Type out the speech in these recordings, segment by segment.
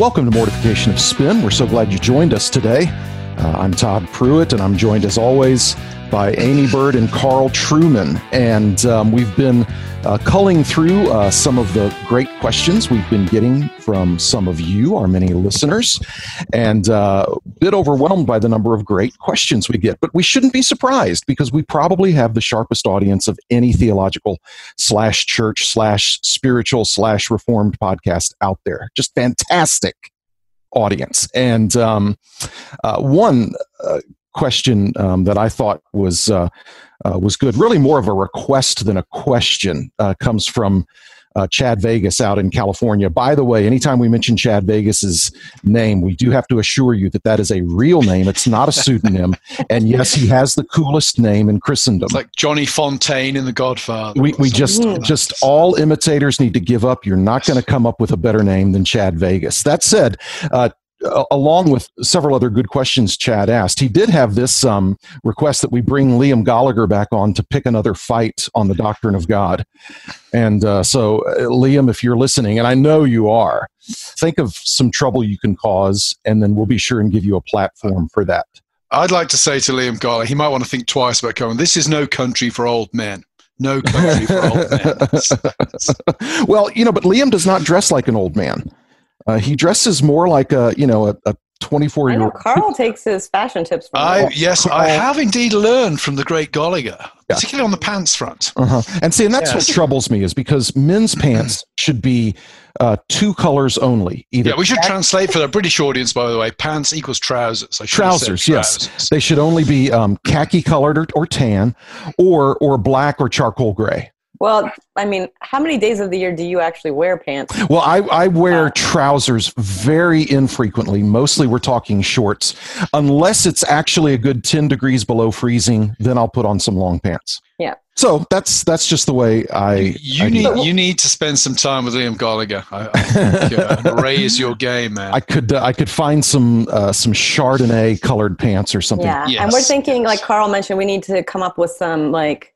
Welcome to Mortification of Spin. We're so glad you joined us today. Uh, I'm Todd Pruitt, and I'm joined as always by Aimee Byrd and Carl Trueman. And um, we've been uh, culling through uh, some of the great questions we've been getting from some of you, our many listeners, and uh, a bit overwhelmed by the number of great questions we get. But we shouldn't be surprised because we probably have the sharpest audience of any theological slash church slash spiritual slash reformed podcast out there. Just fantastic audience. And um, uh, one uh, question um, that I thought was uh, uh, was good, really more of a request than a question, uh, comes from uh, Chad Vegas out in California. By the way, anytime we mention Chad Vegas's name, we do have to assure you that that is a real name. It's not a pseudonym. and yes, he has the coolest name in Christendom. It's like Johnny Fontane in The Godfather. We, we just just all imitators need to give up. You're not going to come up with a better name than Chad Vegas. That said, uh, along with several other good questions Chad asked, he did have this um, request that we bring Liam Goligher back on to pick another fight on the doctrine of God. And uh, so, uh, Liam, if you're listening, and I know you are, think of some trouble you can cause, and then we'll be sure and give you a platform for that. I'd like to say to Liam Goligher, he might want to think twice about coming. this is no country for old men. No country for old men. well, you know, but Liam does not dress like an old man. Uh, he dresses more like a you know a, a 24 year old. Carl takes his fashion tips from. I yes, I have indeed learned from the great Goligher, yeah. particularly on the pants front. Uh-huh. And see, and that's yes. what troubles me is because men's pants should be uh, two colors only. Either yeah, we should translate for the British audience, by the way. Pants equals trousers. Trousers, yes. They should only be um, khaki colored or, or tan, or or black or charcoal gray. Well, I mean, how many days of the year do you actually wear pants? Well, I, I wear trousers very infrequently. Mostly we're talking shorts. Unless it's actually a good 10 degrees below freezing, then I'll put on some long pants. Yeah. So that's that's just the way I. You I need you need to spend some time with Liam Goligher. I, I think, uh, raise your game, man. I could uh, I could find some uh, some Chardonnay colored pants or something. Yeah, yes. and we're thinking like Carl mentioned, we need to come up with some like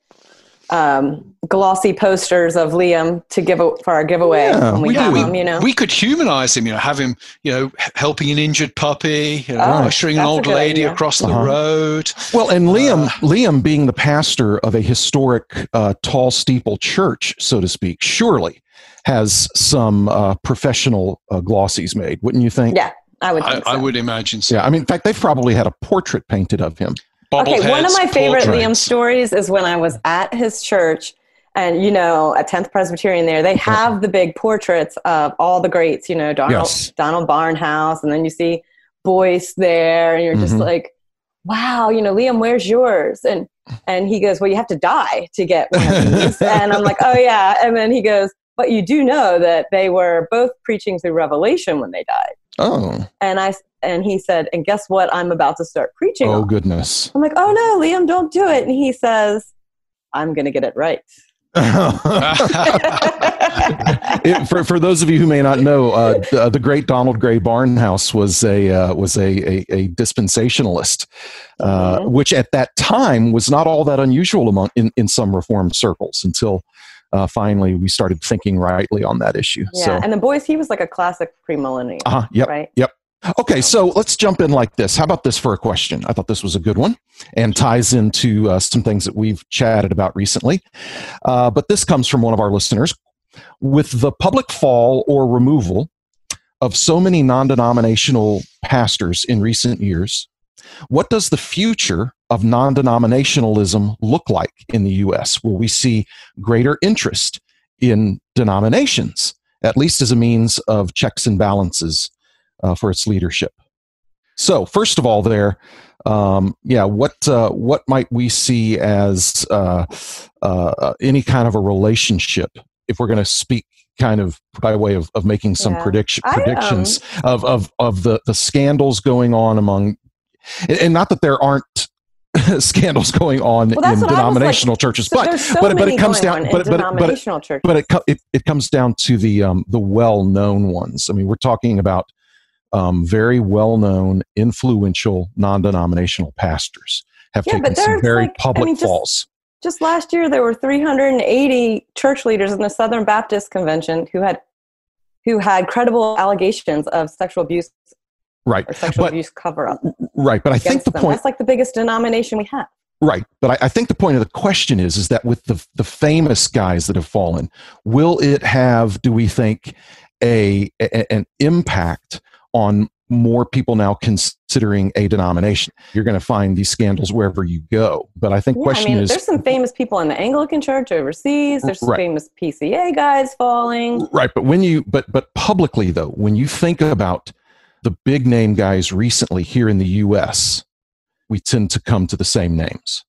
um, glossy posters of Liam to give a, for our giveaway yeah, when we, we have him. You know, we could humanize him. You know, have him. You know, helping an injured puppy, you know, oh, ushering an old lady idea. across uh-huh. the road. Well, and Liam, uh, Liam being the pastor of a historic uh, tall steeple church, so to speak, surely has some uh, professional uh, glossies made, wouldn't you think? Yeah. I would, I, so. I would imagine so. Yeah, I mean, in fact, they've probably had a portrait painted of him okay, one of my favorite Liam stories is when I was at his church, and you know, at 10th Presbyterian there, they have the big portraits of all the greats. You know, Donald yes. Donald Barnhouse, and then you see Boice there, and you're just mm-hmm. like, wow, you know, Liam, where's yours? And and he goes, well, you have to die to get one of these. and I'm like, oh yeah. And then he goes, but you do know that they were both preaching through Revelation when they died. Oh. And I and he said, and guess what? I'm about to start preaching. Oh on. goodness. I'm like, oh no, Liam, don't do it. And he says, I'm going to get it right. it, for, for those of you who may not know, uh, the, the, great Donald Grey Barnhouse was a uh, was a, a, a dispensationalist, uh, mm-hmm. which at that time was not all that unusual among in, in some reform circles until uh, finally we started thinking rightly on that issue. Yeah, so, and the Boice, he was like a classic premillennial. Uh-huh, yep, right? Yep. Okay, so let's jump in like this. How about this for a question? I thought this was a good one and ties into uh, some things that we've chatted about recently. Uh, but this comes from one of our listeners. With the public fall or removal of so many non denominational pastors in recent years, what does the future of non denominationalism look like in the U.S.? Will we see greater interest in denominations, at least as a means of checks and balances uh, for its leadership? So, first of all, there, um, yeah, what uh, what might we see as uh, uh any kind of a relationship if we're going to speak kind of by way of, of making some yeah. prediction, predictions I, um, of, of, of the, the scandals going on among and not that there aren't scandals going on well, in denominational like, churches, so but so but but it comes down but but but it, but it, it, it comes down to the um, the well known ones. I mean, we're talking about um, very well known, influential non denominational pastors have yeah, taken some very like, public I mean, falls. Just, just last year, there were 380 church leaders in the Southern Baptist Convention who had who had credible allegations of sexual abuse right or sexual but, abuse cover up right but i think the them. point that's like the biggest denomination we have right but I, I, think the point of the question is is that with the the famous guys that have fallen will it have do we think a, a an impact on more people now considering a denomination. You're going to find these scandals wherever you go. But I think yeah, question I mean, is there's some famous people in the Anglican Church overseas. There's some right. famous PCA guys falling. Right, but when you but but publicly though, when you think about the big name guys recently here in the US, we tend to come to the same names.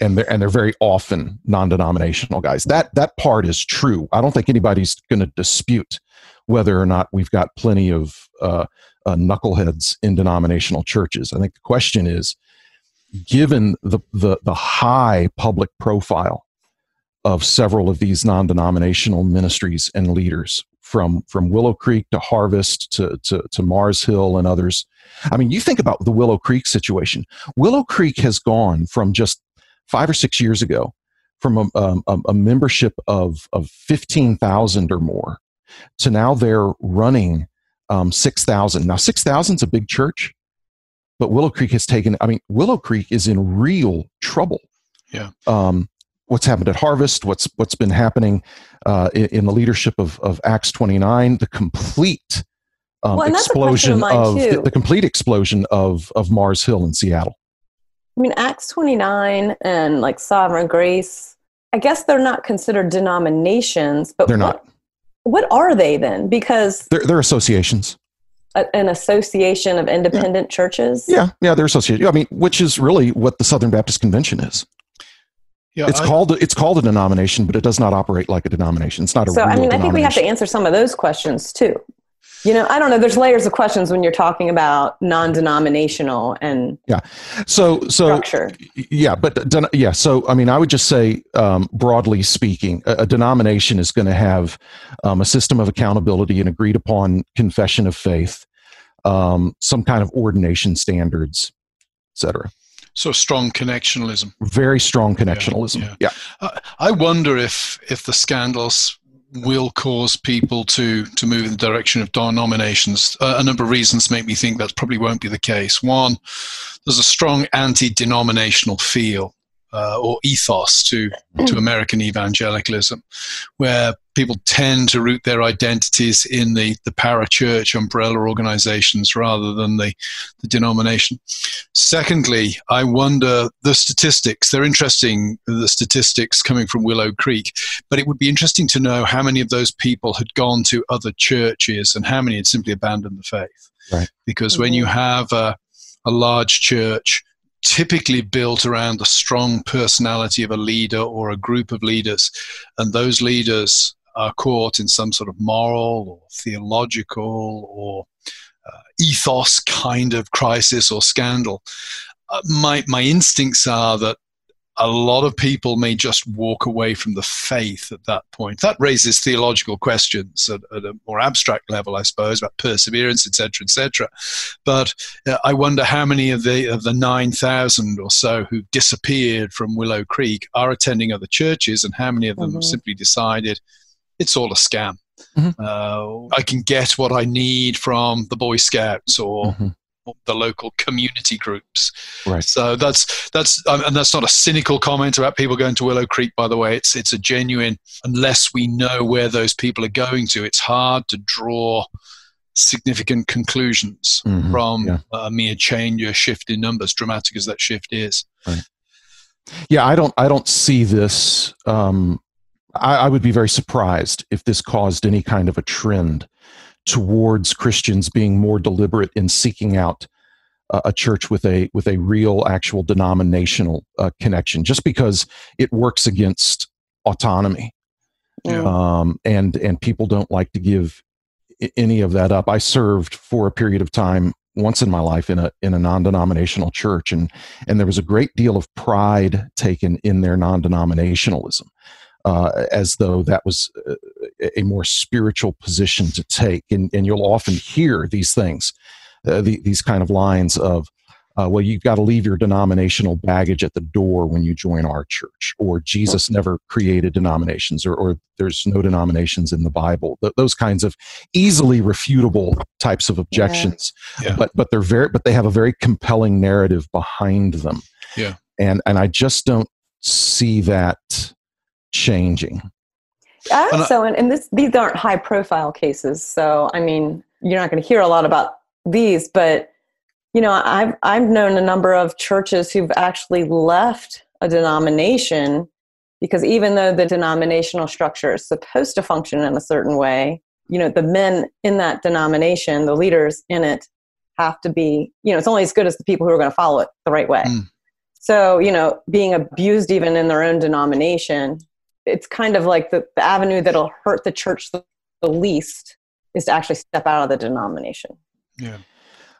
And they're and they're very often non-denominational guys. That that part is true. I don't think anybody's going to dispute whether or not we've got plenty of uh, uh, knuckleheads in denominational churches. I think the question is, given the, the, the high public profile of several of these non-denominational ministries and leaders, from from Willow Creek to Harvest to, to, to Mars Hill and others. I mean, you think about the Willow Creek situation. Willow Creek has gone from just five or six years ago from a, um, a, a membership of, of 15,000 or more to now they're running um, 6,000. Now, 6,000 is a big church, but Willow Creek has taken, I mean, Willow Creek is in real trouble. Yeah. Um, what's happened at Harvest, what's, what's been happening uh, in, in, the leadership of, of Acts 29, the complete um, well, explosion of, of the, the, complete explosion of, of Mars Hill in Seattle. I mean, Acts 29 and like Sovereign Grace, I guess they're not considered denominations, but they're not what are they then? Because they're, they're associations. A, an association of independent yeah. churches. Yeah, yeah, they're associated. I mean, which is really what the Southern Baptist Convention is. Yeah, it's I, called it's called a denomination, but it does not operate like a denomination. It's not a. So I mean, I think we have to answer some of those questions too. You know, I don't know. There's layers of questions when you're talking about non-denominational and yeah. So so structure. Yeah, but yeah. So I mean, I would just say, um, broadly speaking, a, a denomination is going to have um, a system of accountability and agreed upon confession of faith, um, some kind of ordination standards, etc. So strong connectionalism. Very strong connectionalism. Yeah. yeah. yeah. I wonder if if the scandals will cause people to to move in the direction of denominations. Uh, a number of reasons make me think that probably won't be the case. One, there's a strong anti-denominational feel uh, or ethos to to American evangelicalism, where people tend to root their identities in the the parachurch umbrella organizations rather than the the denomination. Secondly, I wonder the statistics. They're interesting, the statistics coming from Willow Creek, but it would be interesting to know how many of those people had gone to other churches and how many had simply abandoned the faith. Right. Because mm-hmm. when you have a, a large church typically built around the strong personality of a leader or a group of leaders. And those leaders are caught in some sort of moral or theological or uh, ethos kind of crisis or scandal. Uh, my, my instincts are that a lot of people may just walk away from the faith at that point. That raises theological questions at, at a more abstract level, I suppose, about perseverance, etc., etc. But uh, I wonder how many of the of the nine thousand or so who disappeared from Willow Creek are attending other churches, and how many of them mm-hmm. simply decided it's all a scam. Mm-hmm. Uh, I can get what I need from the Boy Scouts or mm-hmm the local community groups. Right. So that's that's um, and that's not a cynical comment about people going to Willow Creek. By the way, it's it's a genuine. Unless we know where those people are going to, it's hard to draw significant conclusions mm-hmm. from yeah. a mere change, or shift in numbers, dramatic as that shift is. Right. Yeah, I don't I don't see this. Um, I, I would be very surprised if this caused any kind of a trend towards Christians being more deliberate in seeking out uh, a church with a with a real actual denominational uh, connection just because it works against autonomy. Yeah. um, and and people don't like to give any of that up. I served for a period of time once in my life in a in a non-denominational church and and there was a great deal of pride taken in their non-denominationalism uh, as though that was a, a more spiritual position to take and and you'll often hear these things uh, the, these kind of lines of uh, well, you've got to leave your denominational baggage at the door when you join our church, or Jesus never created denominations, or, or there's no denominations in the Bible. Th- those kinds of easily refutable types of objections, yeah. Yeah. but but they're very but they have a very compelling narrative behind them. Yeah, and and I just don't see that changing. Also, and, and this these aren't high profile cases, so I mean, you're not going to hear a lot about these, but you know, I've I've known a number of churches who've actually left a denomination because even though the denominational structure is supposed to function in a certain way, you know, the men in that denomination, the leaders in it, have to be, you know, it's only as good as the people who are going to follow it the right way. Mm. So, you know, being abused even in their own denomination, it's kind of like the, the avenue that'll hurt the church the, the least is to actually step out of the denomination. Yeah.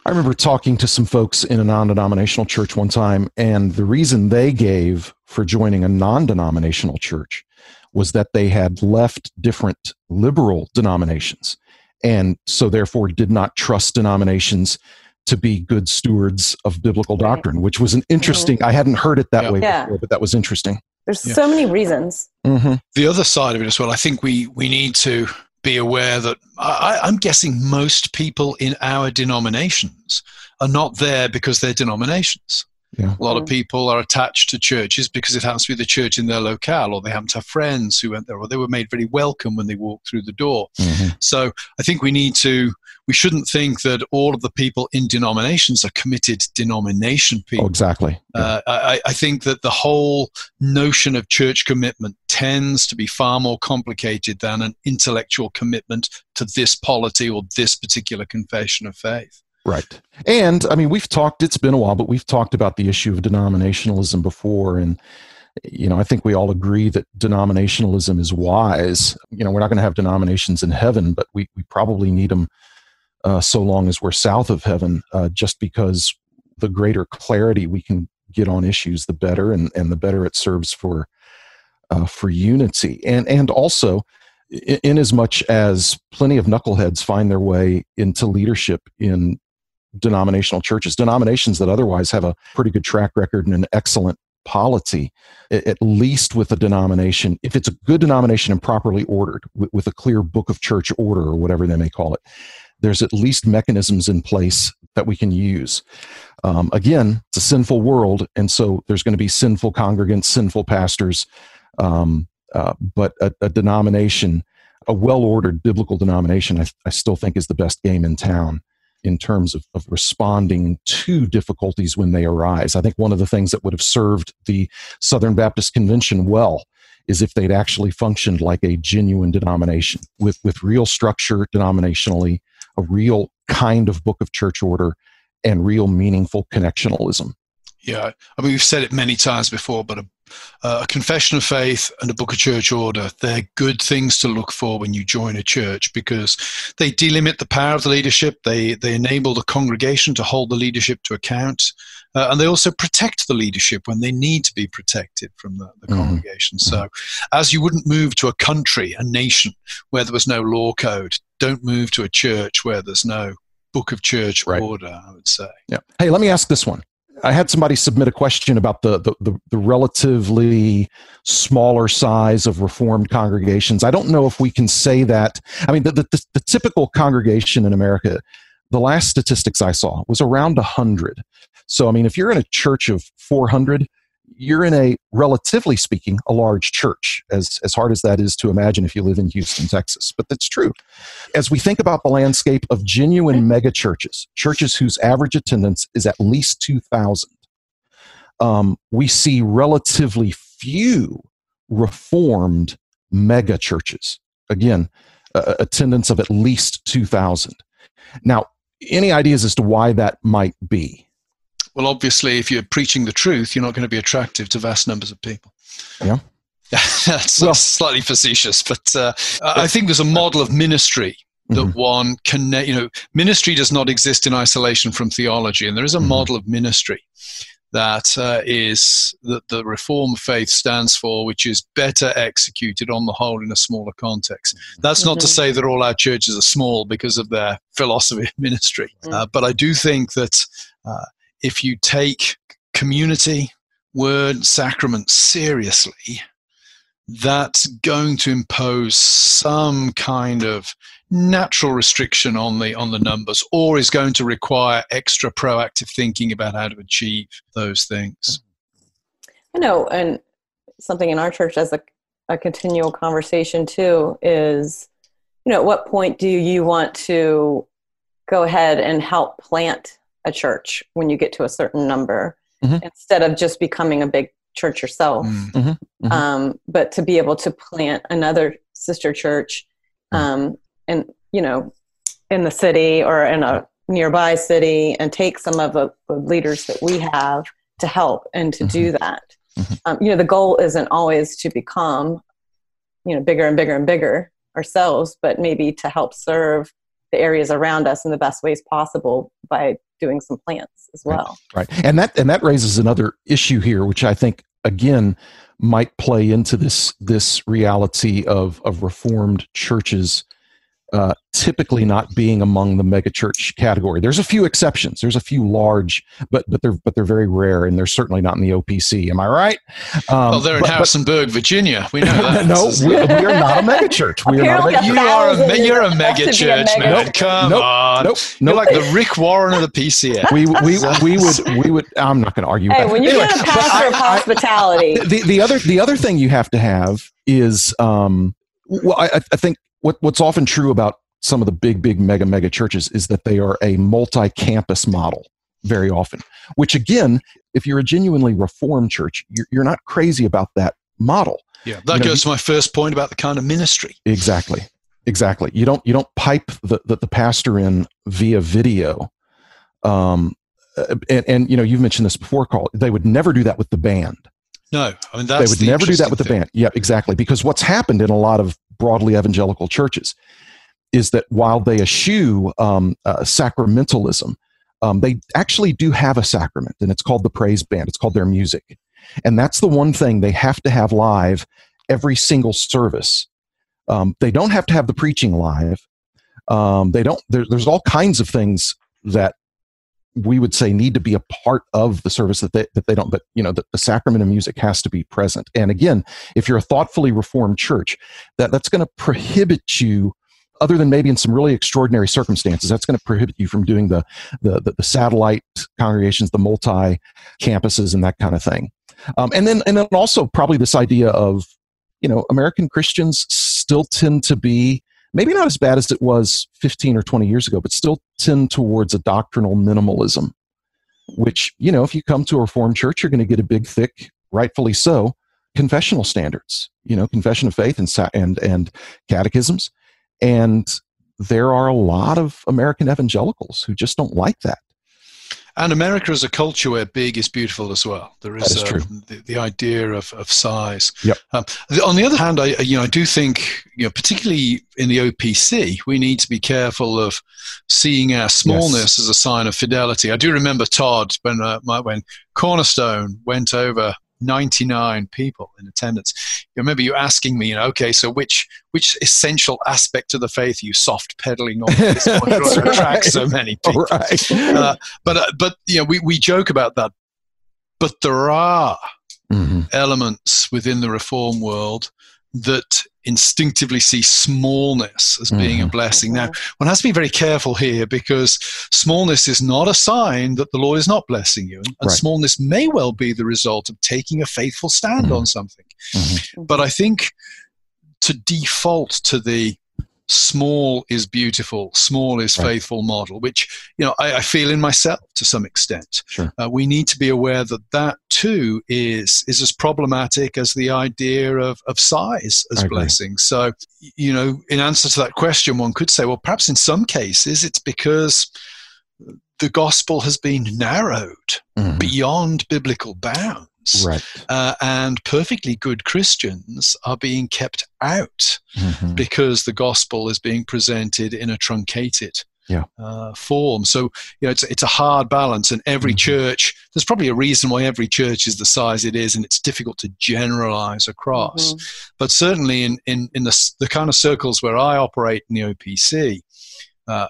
I remember talking to some folks in a non denominational church one time, and the reason they gave for joining a non denominational church was that they had left different liberal denominations, and so therefore did not trust denominations to be good stewards of biblical doctrine, which was an interesting, mm-hmm. I hadn't heard it that yeah. way yeah. before, but that was interesting. There's yeah. so many reasons. Mm-hmm. The other side of it as well, I think we, we need to be aware that I, I'm guessing most people in our denominations are not there because they're denominations. Yeah. A lot of people are attached to churches because it happens to be the church in their locale, or they happen to have friends who went there, or they were made very welcome when they walked through the door. Mm-hmm. So I think we need to, we shouldn't think that all of the people in denominations are committed denomination people. Oh, exactly. Yeah. Uh, I, I think that the whole notion of church commitment tends to be far more complicated than an intellectual commitment to this polity or this particular confession of faith. Right. And I mean, we've talked, it's been a while, but we've talked about the issue of denominationalism before. And, you know, I think we all agree that denominationalism is wise. You know, we're not going to have denominations in heaven, but we, we probably need them uh, so long as we're south of heaven, uh, just because the greater clarity we can get on issues, the better, and, and the better it serves for uh, for unity. And and also, in, in as much as plenty of knuckleheads find their way into leadership in denominational churches, denominations that otherwise have a pretty good track record and an excellent polity, at least with a denomination, if it's a good denomination and properly ordered, with, a clear book of church order or whatever they may call it, there's at least mechanisms in place that we can use. Um, again, it's a sinful world, and so there's going to be sinful congregants, sinful pastors, um, uh, but a, a, denomination, a well ordered biblical denomination, I, I still think is the best game in town in terms of, of responding to difficulties when they arise. I think one of the things that would have served the Southern Baptist Convention well is if they'd actually functioned like a genuine denomination with, with real structure denominationally, a real kind of book of church order, and real meaningful connectionalism. Yeah, I mean, we've said it many times before, but a, uh, a, confession of faith and a book of church order, they're good things to look for when you join a church because they delimit the power of the leadership, they, they enable the congregation to hold the leadership to account, uh, and they also protect the leadership when they need to be protected from the, the mm-hmm. congregation. So, as you wouldn't move to a country, a nation where there was no law code, don't move to a church where there's no book of church right. order, I would say. Yeah. Hey, let me ask this one. I had somebody submit a question about the, the, the, the, relatively smaller size of Reformed congregations. I don't know if we can say that. I mean, the, the, the typical congregation in America, the last statistics I saw was around 100. So, I mean, if you're in a church of 400, you're in a relatively speaking a large church as as hard as that is to imagine if you live in Houston Texas. But that's true. As we think about the landscape of genuine mega churches churches whose average attendance is at least 2000 um, we see relatively few reformed mega churches. Again uh, attendance of at least 2000 now any ideas as to why that might be well, obviously, if you're preaching the truth, you're not going to be attractive to vast numbers of people. Yeah. that's, well, slightly facetious, but uh, I think there's a model of ministry that mm-hmm. one can, you know, ministry does not exist in isolation from theology, and there is a mm-hmm. model of ministry that uh, is that the reform faith stands for, which is better executed on the whole in a smaller context. Mm-hmm. That's not mm-hmm. to say that all our churches are small because of their philosophy of ministry, mm-hmm. uh, but I do think that uh, if you take community, word, sacrament seriously, that's going to impose some kind of natural restriction on the on the numbers or is going to require extra proactive thinking about how to achieve those things. I know and something in our church as a, a continual conversation too is you know at what point do you want to go ahead and help plant a church when you get to a certain number mm-hmm. instead of just becoming a big church yourself mm-hmm. Mm-hmm. Um, but to be able to plant another sister church mm. um, in you know in the city or in a nearby city and take some of the, the leaders that we have to help and to mm-hmm. do that mm-hmm. um, you know the goal isn't always to become you know bigger and bigger and bigger ourselves but maybe to help serve the areas around us in the best ways possible by doing some plants as well right, right. and that and that raises another issue here which i think again might play into this this reality of of reformed churches uh, typically not being among the megachurch category. There's a few exceptions. There's a few large, but but they're but they're very rare, and they're certainly not in the OPC. Am I right? Um, well, they're in but, Harrisonburg, Virginia. We know that. no, we, we, are not a megachurch. We are not. A you are a you're a megachurch, man. Nope, Come nope, on. Nope, nope. You're like the Rick Warren of the PCA. We we we would we would. I'm not going to argue. Hey, when you anyway, get a pastor of hospitality, the the other the other thing you have to have is um well I, I think what what's often true about some of the big big mega mega churches is that they are a multi-campus model very often which again if you're a genuinely reformed church you're, you're not crazy about that model yeah that you know, goes to my first point about the kind of ministry exactly exactly you don't you don't pipe the, the, the pastor in via video um and, and you know you've mentioned this before carl they would never do that with the band no, I mean that they would never do that with thing. the band. Yeah, exactly. Because what's happened in a lot of broadly evangelical churches is that while they eschew um, uh, sacramentalism, um, they actually do have a sacrament, and it's called the praise band. It's called their music, and that's the one thing they have to have live every single service. Um, they don't have to have the preaching live. Um, they don't. There, there's all kinds of things that we would say need to be a part of the service that they that they don't. But you know, the, the sacrament of music has to be present. And again, if you're a thoughtfully reformed church, that that's going to prohibit you other than maybe in some really extraordinary circumstances, that's going to prohibit you from doing the, the, the, the satellite congregations, the multi campuses, and that kind of thing. Um, and then, and then also probably this idea of, you know, American Christians still tend to be maybe not as bad as it was 15 or 20 years ago, but still tend towards a doctrinal minimalism, which, you know, if you come to a Reformed church, you're going to get a big, thick, rightfully so, confessional standards, you know, confession of faith and, and, and catechisms. And there are a lot of American evangelicals who just don't like that. And America is a culture where big is beautiful as well. There is, is um, the, the, idea of, of size. Yep. Um, on the other hand, I you know I do think you know particularly in the OPC we need to be careful of seeing our smallness yes. as a sign of fidelity. I do remember Todd when uh, when Cornerstone went over 99 people in attendance. You remember you asking me, you know, okay, so which which essential aspect of the faith are you soft pedaling on this point to right. attract so many people? Right. Uh, but uh, but you know, we we joke about that, but there are mm-hmm. elements within the reform world that instinctively see smallness as being mm-hmm. a blessing. Now, one has to be very careful here because smallness is not a sign that the Lord is not blessing you. And, right. smallness may well be the result of taking a faithful stand mm-hmm. on something. Mm-hmm. But I think to default to the small is beautiful, small is right. faithful model, which you know I, I, feel in myself to some extent. Sure. Uh, we need to be aware that that too is is as problematic as the idea of, of size as blessing. So you know, in answer to that question, one could say, well, perhaps in some cases it's because the gospel has been narrowed mm-hmm. beyond biblical bounds. Right. Uh, and perfectly good Christians are being kept out mm-hmm. because the gospel is being presented in a truncated yeah. uh, form. So, you know, it's, it's a hard balance, and every mm-hmm. church, there's probably a reason why every church is the size it is, and it's difficult to generalize across. Mm-hmm. But certainly in, in, in the, the kind of circles where I operate in the OPC, uh,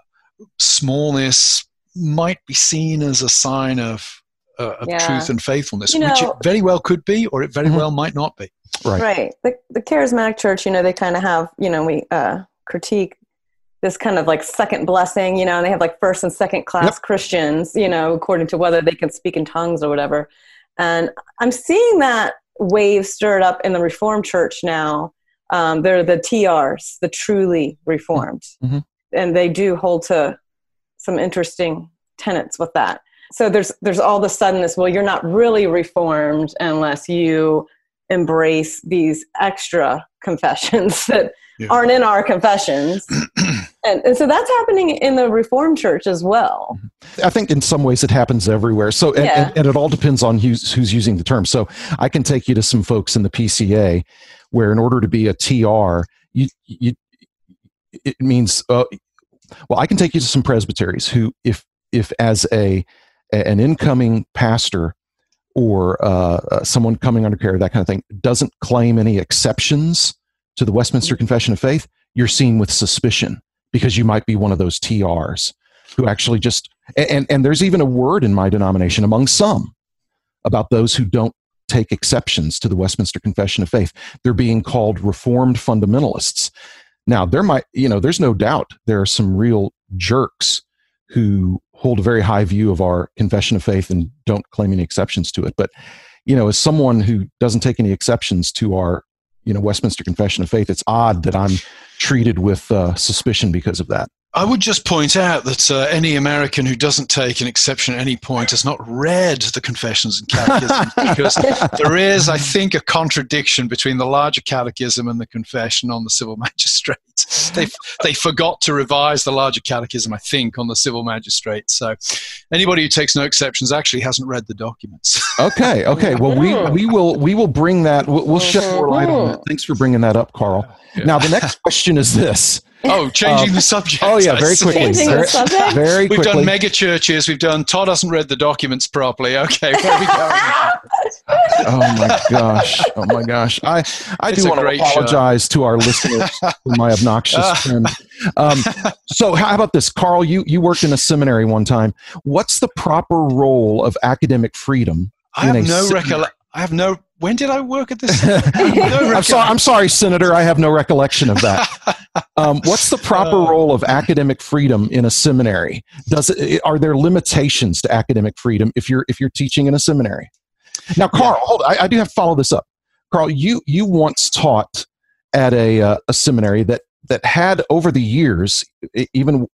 smallness might be seen as a sign of uh, of yeah. truth and faithfulness, you know, which it very well could be, or it very mm-hmm. well might not be. Right. Right. The, the charismatic church, you know, they kind of have, you know, we uh, critique this kind of like second blessing, you know, and they have like first and second class yep. Christians, you know, according to whether they can speak in tongues or whatever. And I'm seeing that wave stirred up in the Reformed Church now. Um, they're the TRs, the truly Reformed, mm-hmm. and they do hold to some interesting tenets with that so there's there's all of a sudden this well you're not really reformed unless you embrace these extra confessions that yeah. aren't in our confessions. And, and, so that's happening in the reformed church as well. I think in some ways it happens everywhere. So and, yeah. and, and it all depends on who's who's using the term. So i can take you to some folks in the pca where in order to be a tr you you it means uh, well i can take you to some presbyteries who if if as a an incoming pastor or uh, uh, someone coming under care, that kind of thing, doesn't claim any exceptions to the Westminster mm-hmm. Confession of Faith, you're seen with suspicion because you might be one of those TRs who actually just and and there's even a word in my denomination among some about those who don't take exceptions to the Westminster Confession of Faith. They're being called reformed fundamentalists. Now, there might, you know, there's no doubt there are some real jerks who hold a very high view of our confession of faith and don't claim any exceptions to it. But, you know, as someone who doesn't take any exceptions to our, you know, Westminster Confession of Faith, it's odd that I'm treated with uh, suspicion because of that. I would just point out that uh, any American who doesn't take an exception at any point has not read the Confessions and Catechism because there is, I think, a contradiction between the larger Catechism and the Confession on the Civil Magistrate. They they forgot to revise the larger Catechism, I think, on the Civil Magistrate. So anybody who takes no exceptions actually hasn't read the documents. okay, okay. Well, we we will we will bring that. We'll, we'll shed more light on that. Thanks for bringing that up, Carl. Yeah. Now the next question is this. Oh, changing um, the subject. Oh yeah, very quickly. Changing very, the subject. Very we've quickly. done mega churches. We've done. Todd hasn't read the documents properly. Okay, where are we going? oh my gosh! Oh my gosh! I I it's do want to apologize show. to our listeners for my obnoxious friend. Um, so how about this, Carl? You you worked in a seminary one time. What's the proper role of academic freedom? I have no recollection. I have no when did I work at this? I'm, sorry, I'm sorry, Senator. I have no recollection of that. Um, what's the proper uh, role of academic freedom in a seminary? Does it, are there limitations to academic freedom if you're if you're teaching in a seminary? Now, Carl, yeah. hold. I, I, do have to follow this up. Carl, you you once taught at a uh, a seminary that that had over the years, even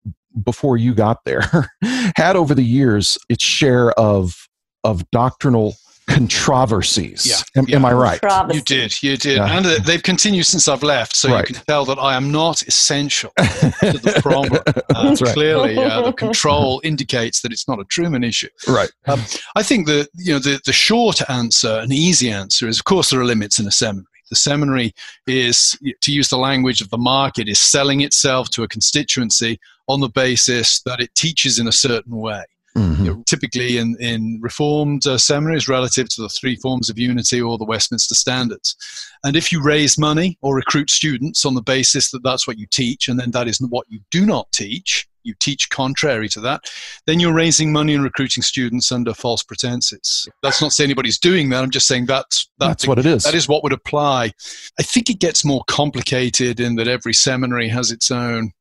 before you got there, had over the years its share of of doctrinal controversies. Yeah. Am, yeah. am I right? You did. You did. Yeah. And uh, they've continued since I've left. So right. you can tell that I am not essential to the problem. Uh, right. Clearly, uh, the control indicates that it's not a Trueman issue. Right. Um, I think that you know the, the short answer, an easy answer, is of course there are limits in a seminary. The seminary is, to use the language of the market, is selling itself to a constituency on the basis that it teaches in a certain way. Mm-hmm. You know, typically in, in Reformed uh, seminaries relative to the three forms of unity or the Westminster Standards. And if you raise money or recruit students on the basis that that's what you teach, and then that is what you do not teach, you teach contrary to that, then you're raising money and recruiting students under false pretenses. That's not saying anybody's doing that. I'm just saying that's that that's what it is. That is what would apply. I think it gets more complicated in that every seminary has its own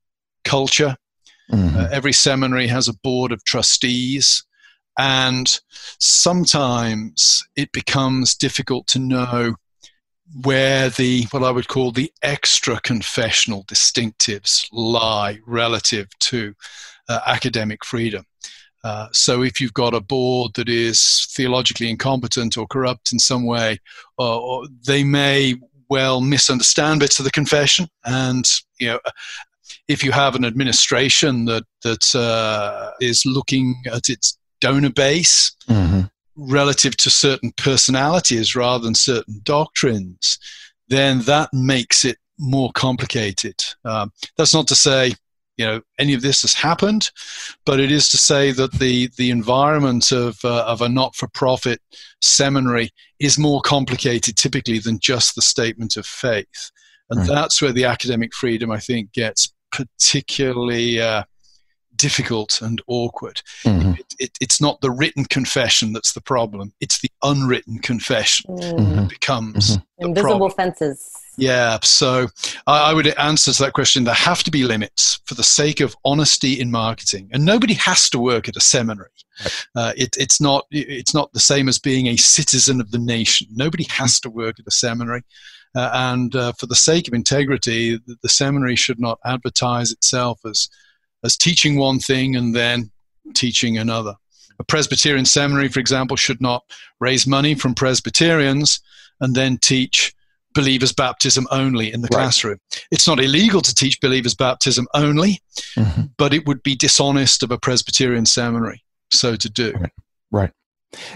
culture Mm-hmm. Uh, every seminary has a board of trustees, and sometimes it becomes difficult to know where the what I would call the extra confessional distinctives lie relative to uh, academic freedom. Uh, so if you've got a board that is theologically incompetent or corrupt in some way, or they may well misunderstand bits of the confession and you know if you have an administration that that uh, is looking at its donor base mm-hmm. relative to certain personalities rather than certain doctrines, then that makes it more complicated. Um, that's not to say you know any of this has happened, but it is to say that the the environment of uh, of a not for profit seminary is more complicated typically than just the statement of faith, and mm. that's where the academic freedom I think gets particularly. Uh, difficult and awkward. Mm-hmm. It, it, it's not the written confession that's the problem; it's the unwritten confession mm-hmm. that becomes mm-hmm. invisible problem. fences. Yeah, so I, I would answer to that question. There have to be limits for the sake of honesty in marketing, and nobody has to work at a seminary. Right. Uh, it, it's not it's not the same as being a citizen of the nation. Nobody has to work at a seminary. Uh, and uh, for the sake of integrity, the, the, seminary should not advertise itself as as teaching one thing and then teaching another. A Presbyterian seminary, for example, should not raise money from Presbyterians and then teach believers baptism only in the right. classroom. It's not illegal to teach believers baptism only, mm-hmm. but it would be dishonest of a Presbyterian seminary so to do. Right. right.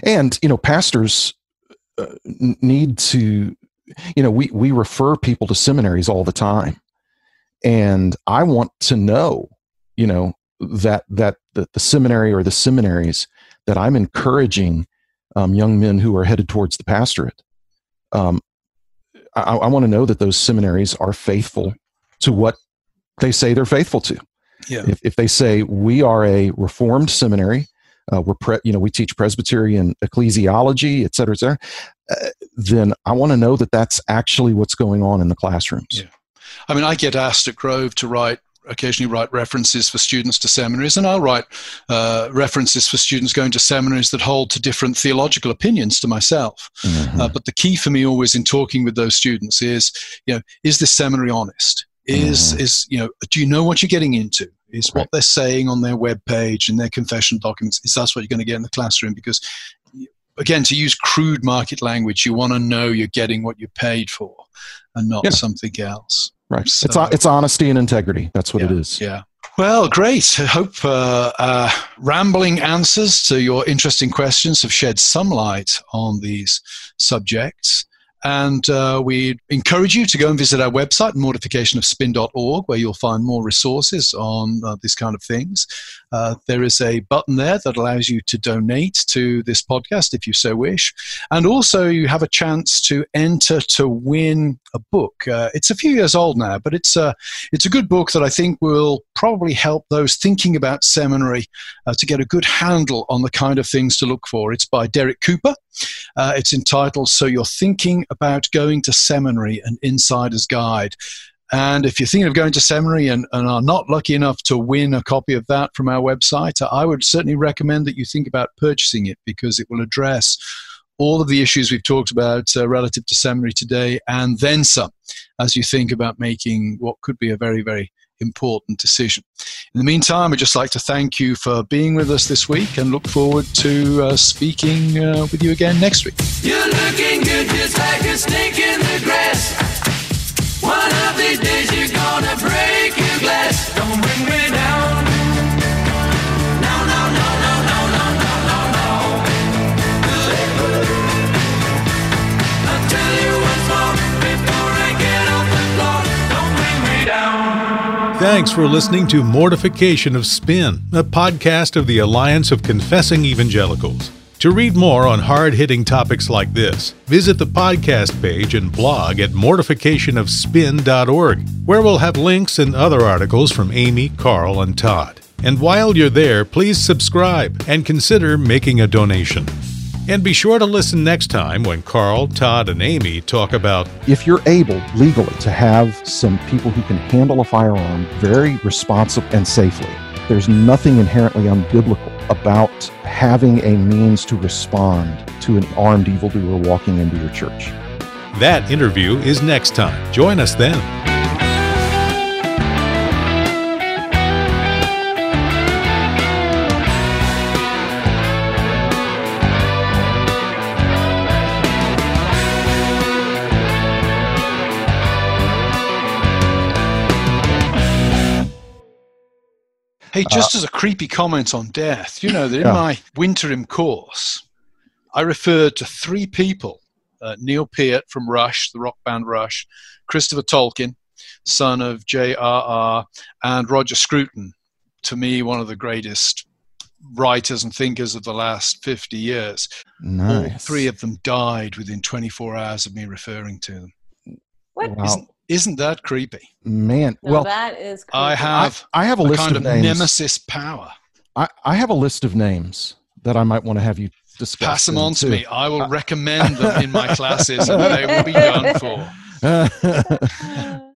And, you know, pastors uh, need to, you know, we, we refer people to seminaries all the time. And I want to know, you know, that, that the, the seminary or the seminaries that I'm encouraging um, young men who are headed towards the pastorate um, I, I want to know that those seminaries are faithful to what they say they're faithful to. Yeah. If, if they say we are a reformed seminary, uh, we're pre- you know we teach Presbyterian ecclesiology, et cetera, et cetera, uh, then I want to know that that's actually what's going on in the classrooms. Yeah. I mean, I get asked at Grove to write occasionally write references for students to seminaries, and I'll write uh, references for students going to seminaries that hold to different theological opinions to myself. Mm-hmm. Uh, but the key for me always in talking with those students is, you know, is this seminary honest? Is mm-hmm. is you know, do you know what you're getting into? Is right. what they're saying on their web page and their confession documents? Is that what you're going to get in the classroom? Because again, to use crude market language, you want to know you're getting what you paid for, and not yeah. something else. Right. So, it's it's honesty and integrity. That's what yeah, it is. Yeah. Well, great. I hope uh, uh, rambling answers to your interesting questions have shed some light on these subjects. And uh, we encourage you to go and visit our website, mortificationofspin.org, where you'll find more resources on uh, these kind of things. Uh, there is a button there that allows you to donate to this podcast if you so wish. And also, you have a chance to enter to win a book. Uh, it's a few years old now, but it's a, it's a good book that I think will probably help those thinking about seminary uh, to get a good handle on the kind of things to look for. It's by Derek Cooper. Uh, it's entitled So You're Thinking About Going to Seminary An Insider's Guide. And if you're thinking of going to seminary and, and, are not lucky enough to win a copy of that from our website, I would certainly recommend that you think about purchasing it because it will address all of the issues we've talked about uh, relative to seminary today and then some as you think about making what could be a very, very important decision. In the meantime, I'd just like to thank you for being with us this week and look forward to uh, speaking uh, with you again next week. Thanks for listening to Mortification of Spin, a podcast of the Alliance of Confessing Evangelicals. To read more on hard hitting topics like this, visit the podcast page and blog at mortificationofspin.org, where we'll have links and other articles from Aimee, Carl, and Todd. And while you're there, please subscribe and consider making a donation. And be sure to listen next time when Carl, Todd, and Amy talk about if you're able legally to have some people who can handle a firearm very responsibly and safely, there's nothing inherently unbiblical about having a means to respond to an armed evildoer walking into your church. That interview is next time. Join us then. Hey, just uh, as a creepy comment on death, you know that in yeah. my winterim course, I referred to three people uh, Neil Peart from Rush, the rock band Rush, Christopher Tolkien, son of J.R.R., and Roger Scruton, to me, one of the greatest writers and thinkers of the last 50 years. Nice. All three of them died within 24 hours of me referring to them. What? Wow. Isn't, isn't that creepy? Man, no, well, that is. Creepy. I have. I, I have a, a list kind of, of names. nemesis power. I, I have a list of names that I might want to have you discuss. Pass them on to me. I will uh, recommend them in my classes, and they will be done for.